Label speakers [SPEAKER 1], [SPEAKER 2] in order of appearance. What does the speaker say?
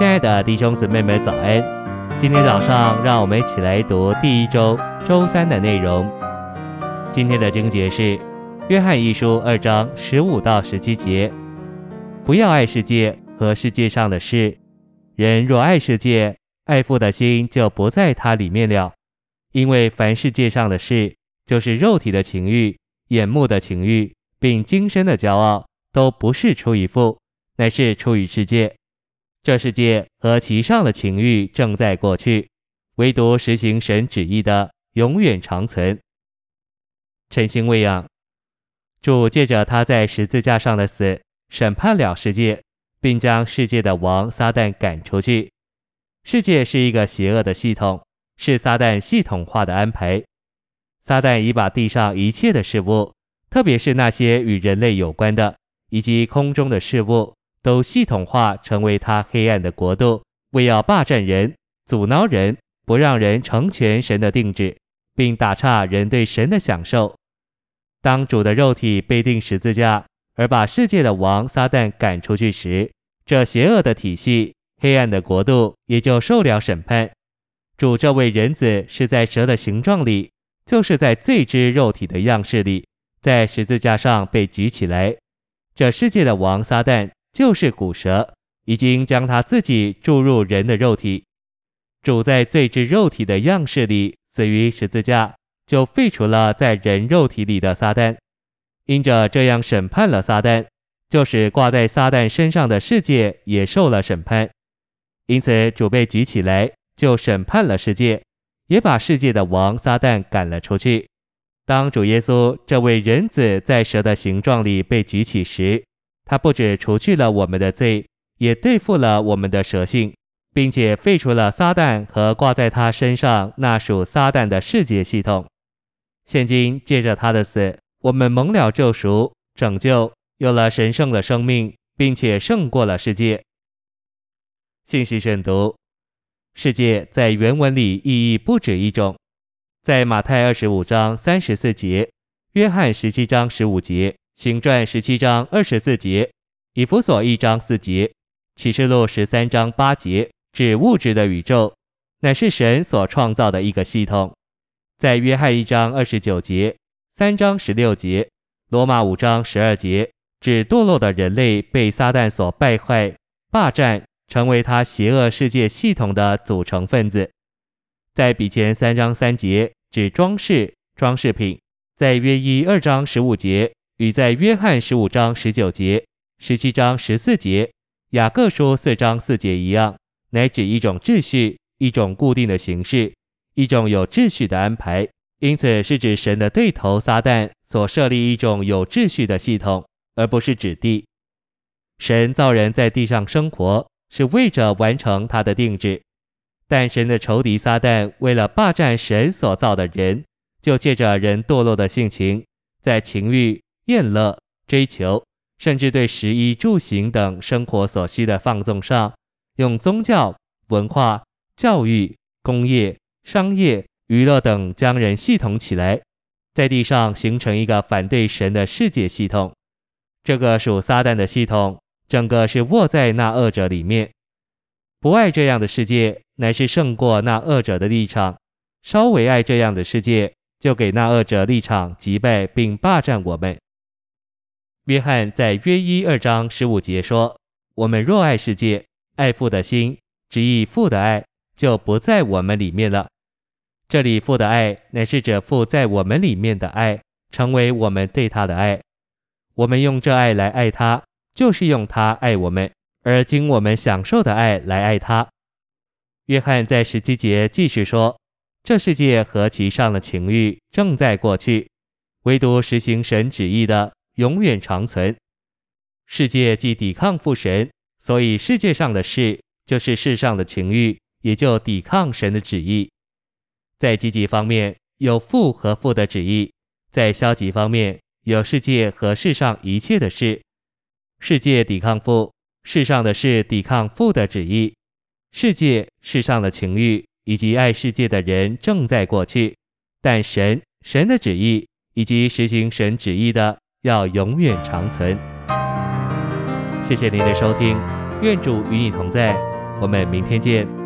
[SPEAKER 1] 亲爱的弟兄姊妹们，早安！今天早上，让我们一起来读第一周周三的内容。今天的经节是《约翰一书》二章十五到十七节：不要爱世界和世界上的事。人若爱世界，爱父的心就不在他里面了。因为凡世界上的事，就是肉体的情欲、眼目的情欲，并今生的骄傲，都不是出于父，乃是出于世界。这世界和其上的情欲正在过去，唯独实行神旨意的永远长存。晨星喂养，主借着他在十字架上的死，审判了世界，并将世界的王撒旦赶出去。世界是一个邪恶的系统，是撒旦系统化的安排。撒旦已把地上一切的事物，特别是那些与人类有关的，以及空中的事物。都系统化成为他黑暗的国度，为要霸占人、阻挠人，不让人成全神的定旨，并打岔人对神的享受。当主的肉体被钉十字架，而把世界的王撒旦赶出去时，这邪恶的体系、黑暗的国度也就受了审判。主这位人子是在蛇的形状里，就是在罪之肉体的样式里，在十字架上被举起来。这世界的王撒旦。就是骨蛇，已经将他自己注入人的肉体。主在罪之肉体的样式里死于十字架，就废除了在人肉体里的撒旦。因着这样审判了撒旦，就使挂在撒旦身上的世界也受了审判。因此，主被举起来，就审判了世界，也把世界的王撒旦赶了出去。当主耶稣这位人子在蛇的形状里被举起时，他不止除去了我们的罪，也对付了我们的蛇性，并且废除了撒旦和挂在他身上那属撒旦的世界系统。现今借着他的死，我们蒙了救赎、拯救，有了神圣的生命，并且胜过了世界。信息选读：世界在原文里意义不止一种，在马太二十五章三十四节，约翰十七章十五节。行传十七章二十四节，以弗所一章四节，启示录十三章八节，指物质的宇宙，乃是神所创造的一个系统。在约翰一章二十九节，三章十六节，罗马五章十二节，指堕落的人类被撒旦所败坏、霸占，成为他邪恶世界系统的组成分子。在比前三章三节，指装饰、装饰品。在约一二章十五节。与在约翰十五章十九节、十七章十四节、雅各书四章四节一样，乃指一种秩序、一种固定的形式、一种有秩序的安排。因此，是指神的对头撒旦所设立一种有秩序的系统，而不是指地。神造人在地上生活，是为着完成他的定制。但神的仇敌撒旦为了霸占神所造的人，就借着人堕落的性情，在情欲。宴乐、追求，甚至对食衣住行等生活所需的放纵上，用宗教、文化、教育、工业、商业、娱乐等将人系统起来，在地上形成一个反对神的世界系统。这个属撒旦的系统，整个是卧在那恶者里面。不爱这样的世界，乃是胜过那恶者的立场；稍微爱这样的世界，就给那恶者立场击败并霸占我们。约翰在约一二章十五节说：“我们若爱世界，爱父的心，只以父的爱，就不在我们里面了。这里父的爱，乃是指父在我们里面的爱，成为我们对他的爱。我们用这爱来爱他，就是用他爱我们，而经我们享受的爱来爱他。”约翰在十七节继续说：“这世界和其上的情欲正在过去，唯独实行神旨意的。”永远长存。世界既抵抗父神，所以世界上的事，就是世上的情欲，也就抵抗神的旨意。在积极方面，有父和父的旨意；在消极方面，有世界和世上一切的事。世界抵抗父，世上的事抵抗父的旨意。世界、世上的情欲以及爱世界的人正在过去，但神、神的旨意以及实行神旨意的。要永远长存。谢谢您的收听，愿主与你同在，我们明天见。